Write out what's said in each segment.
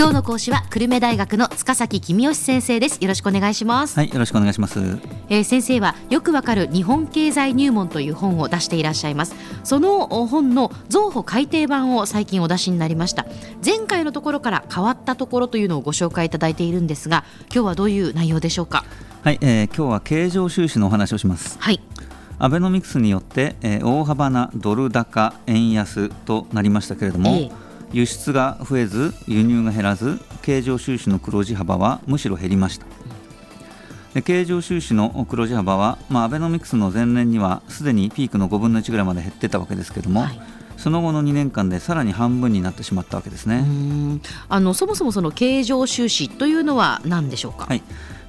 今日の講師は久留米大学の塚崎君吉先生です。よろしくお願いします。はいよろしくお願いします、えー、先生はよくわかる日本経済入門という本を出していらっしゃいます。その本の増補改訂版を最近お出しになりました。前回のところから変わったところというのをご紹介いただいているんですが今日はどういう内容でしょうか？はい、えー、今日は経常収支のお話をします。はい。アベノミクスによって、えー、大幅なドル高円安となりましたけれども、えー輸出が増えず輸入が減らず経常収支の黒字幅はむしろ減りました。で経常収支の黒字幅は、まあ、アベノミクスの前年にはすでにピークの5分の1ぐらいまで減ってたわけですけれども、はい、その後の2年間でさらに半分になってしまったわけですね。あのそもそもその経常収支というのは何でしょうか、はい、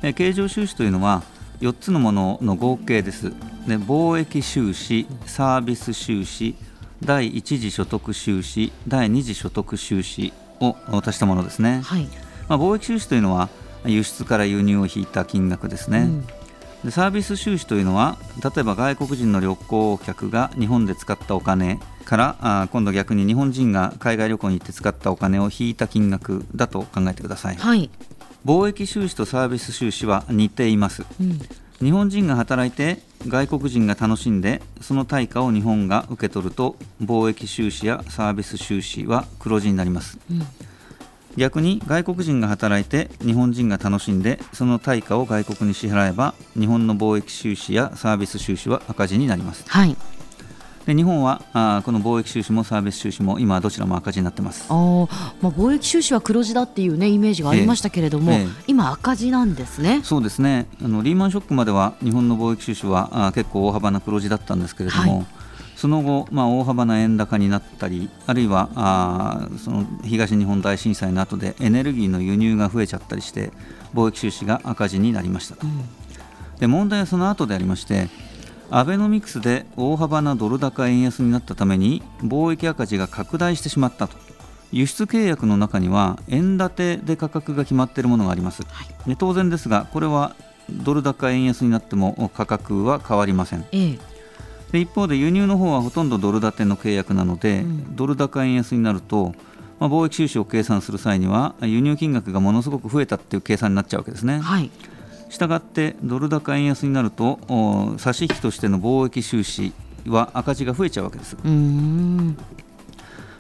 え経常収支というのは4つのものの合計です。で貿易収支サービス収支第一次所得収支第二次所得収支を足したものですね、はい、まあ、貿易収支というのは輸出から輸入を引いた金額ですね、うん、でサービス収支というのは例えば外国人の旅行客が日本で使ったお金からあ今度逆に日本人が海外旅行に行って使ったお金を引いた金額だと考えてください、はい、貿易収支とサービス収支は似ています、うん、日本人が働いて外国人が楽しんでその対価を日本が受け取ると貿易収支やサービス収支は黒字になります、うん、逆に外国人が働いて日本人が楽しんでその対価を外国に支払えば日本の貿易収支やサービス収支は赤字になります、はいで日本はあこの貿易収支もサービス収支も今どちらも赤字になってます。あ、まあ、貿易収支は黒字だっていう、ね、イメージがありましたけれども、えーえー、今、赤字なんですね。そうですね。あのリーマンショックまでは日本の貿易収支はあ結構大幅な黒字だったんですけれども、はい、その後、まあ、大幅な円高になったりあるいはあその東日本大震災の後でエネルギーの輸入が増えちゃったりして貿易収支が赤字になりました。と。うん、で問題はその後でありましてアベノミクスで大幅なドル高円安になったために貿易赤字が拡大してしまったと。輸出契約の中には円建てで価格が決まっているものがあります、はい、当然ですがこれはドル高円安になっても価格は変わりません、ええ、で一方で輸入の方はほとんどドル建ての契約なので、うん、ドル高円安になると、まあ、貿易収支を計算する際には輸入金額がものすごく増えたっていう計算になっちゃうわけですね。はいしたがってドル高円安になると差し引きとしての貿易収支は赤字が増えちゃうわけです。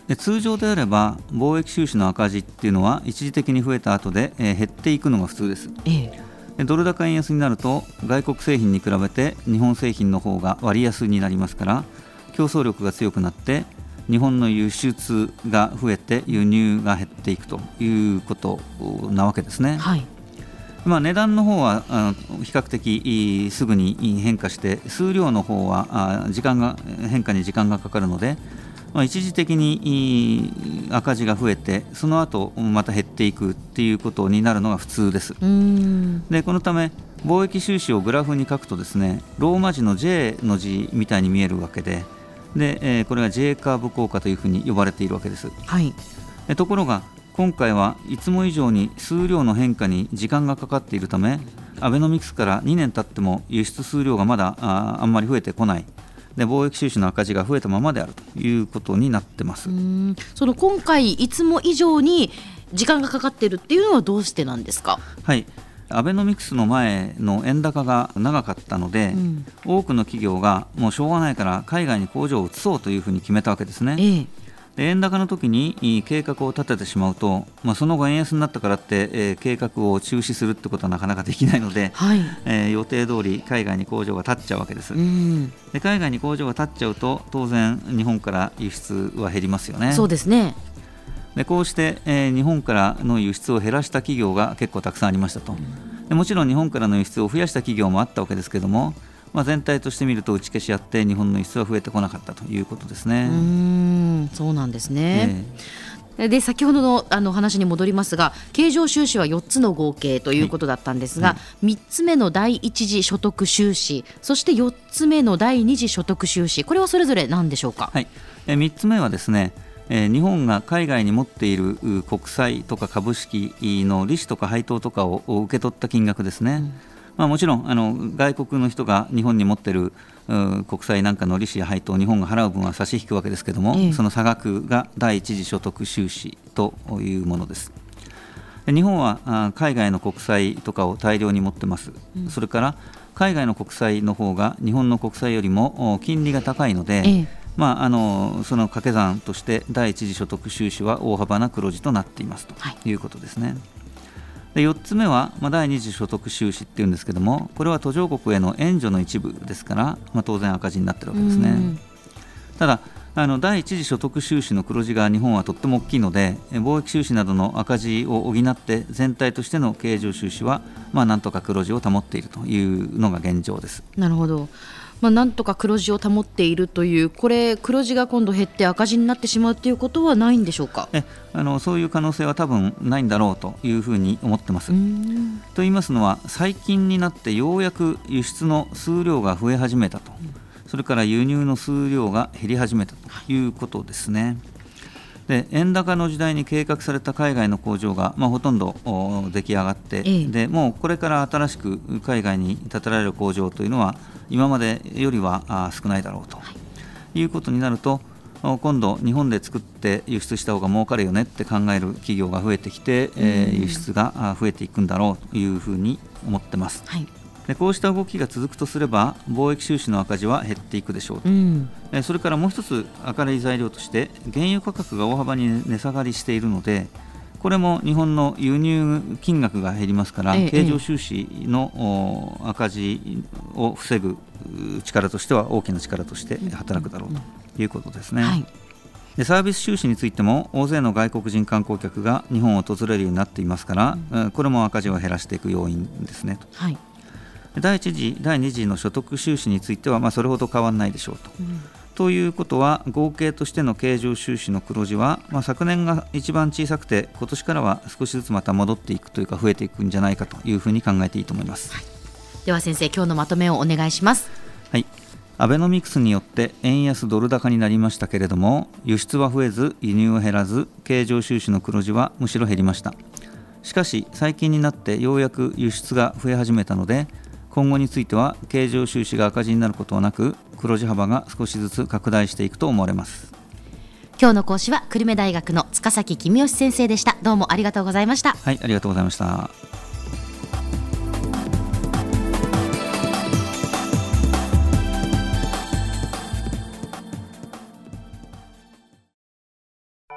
で通常であれば貿易収支の赤字っていうのは一時的に増えた後で、えー、減っていくのが普通です。ええ、ドル高円安になると外国製品に比べて日本製品の方が割安になりますから競争力が強くなって日本の輸出が増えて輸入が減っていくということなわけですね。はいまあ、値段の方はあの比較的すぐに変化して数量の方は時間が変化に時間がかかるので、まあ、一時的に赤字が増えてその後また減っていくっていうことになるのが普通です。でこのため貿易収支をグラフに書くとですねローマ字の J の字みたいに見えるわけでで、えー、これは J カーブ効果というふうに呼ばれているわけです。はい、ところが今回はいつも以上に数量の変化に時間がかかっているためアベノミクスから2年経っても輸出数量がまだああんまり増えてこない。で貿易収支の赤字が増えたままであるということになってます。その今回いつも以上に時間がかかっているっていうのはどうしてなんですか？はい。アベノミクスの前の円高が長かったので、うん、多くの企業がもうしょうがないから海外に工場を移そうというふうに決めたわけですね。ええ円高の時に計画を立ててしまうと、まあ、その後円安になったからって、えー、計画を中止するってことはなかなかできないので、はい、えー、予定通り海外に工場が建っちゃうわけです、で海外に工場が建っちゃうと当然日本から輸出は減りますよね。そうですね。でこうして、えー、日本からの輸出を減らした企業が結構たくさんありましたと。でもちろん日本からの輸出を増やした企業もあったわけですけどもまあ、全体として見ると打ち消し合って日本の輸出は増えてこなかったということですね。うんそうなんですね、えー、で先ほどのあの話に戻りますが経常収支は4つの合計ということだったんですが、はい、3つ目の第一次所得収支そして4つ目の第二次所得収支これはそれぞれ何でしょうか、はい、え3つ目はですねえ日本が海外に持っている国債とか株式の利子とか配当とかを受け取った金額ですね、うんまあ、もちろんあの外国の人が日本に持っている国債なんかの利子や配当を日本が払う分は差し引くわけですけれども、ええ、その差額が第一次所得収支というものです。日本は海外の国債とかを大量に持ってます、うん、それから海外の国債の方が日本の国債よりも金利が高いので、ええ、まあ、あのその掛け算として第一次所得収支は大幅な黒字となっていますとい。うことですね。はいで4つ目は、まあ、第二次所得収支っていうんですけどもこれは途上国への援助の一部ですから、まあ、当然赤字になってるわけですね。ただあの第一次所得収支の黒字が日本はとっても大きいので貿易収支などの赤字を補って全体としての経常収支は、まあ、なんとか黒字を保っているというのが現状です。なるほどまあ、なんとか黒字を保っているというこれ黒字が今度減って赤字になってしまうということはないんでしょうか？えあのそういう可能性は多分ないんだろうというふうに思ってます。と言いますのは最近になってようやく輸出の数量が増え始めたと。うんそれから輸入の数量が減り始めたということですね。で円高の時代に計画された海外の工場が、まあ、ほとんど出来上がって、ええ、でもうこれから新しく海外に建てられる工場というのは今までよりは少ないだろうと、はい、いうことになると今度、日本で作って輸出した方が儲かるよねって考える企業が増えてきて、えー、輸出が増えていくんだろうというふうに思ってます。はいでこうした動きが続くとすれば貿易収支の赤字は減っていくでしょうと、うん、それからもう一つ明るい材料として原油価格が大幅に値下がりしているのでこれも日本の輸入金額が減りますから、ええ、経常収支の赤字を防ぐ力としては大きな力として働くだろうということですね。うんはい。でサービス収支についても大勢の外国人観光客が日本を訪れるようになっていますから、うん、これも赤字を減らしていく要因ですねと。はい第1次、第2次の所得収支については、まあ、それほど変わらないでしょうと。うん、ということは合計としての経常収支の黒字は、まあ、昨年が一番小さくて今年からは少しずつまた戻っていくというか増えていくんじゃないかというふうに考えていいと思います、はい、では先生今日のまとめをお願いします。はい。アベノミクスによって円安ドル高になりましたけれども輸出は増えず輸入は減らず経常収支の黒字はむしろ減りました。しかし最近になってようやく輸出が増え始めたので今後については経常収支が赤字になることはなく黒字幅が少しずつ拡大していくと思われます。今日の講師は久留米大学の塚崎公義先生でした。どうもありがとうございました。はいありがとうございました。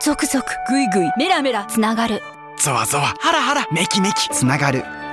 続々ぐいぐいメラメラつながる。ゾワゾワハラハラメキメキつながる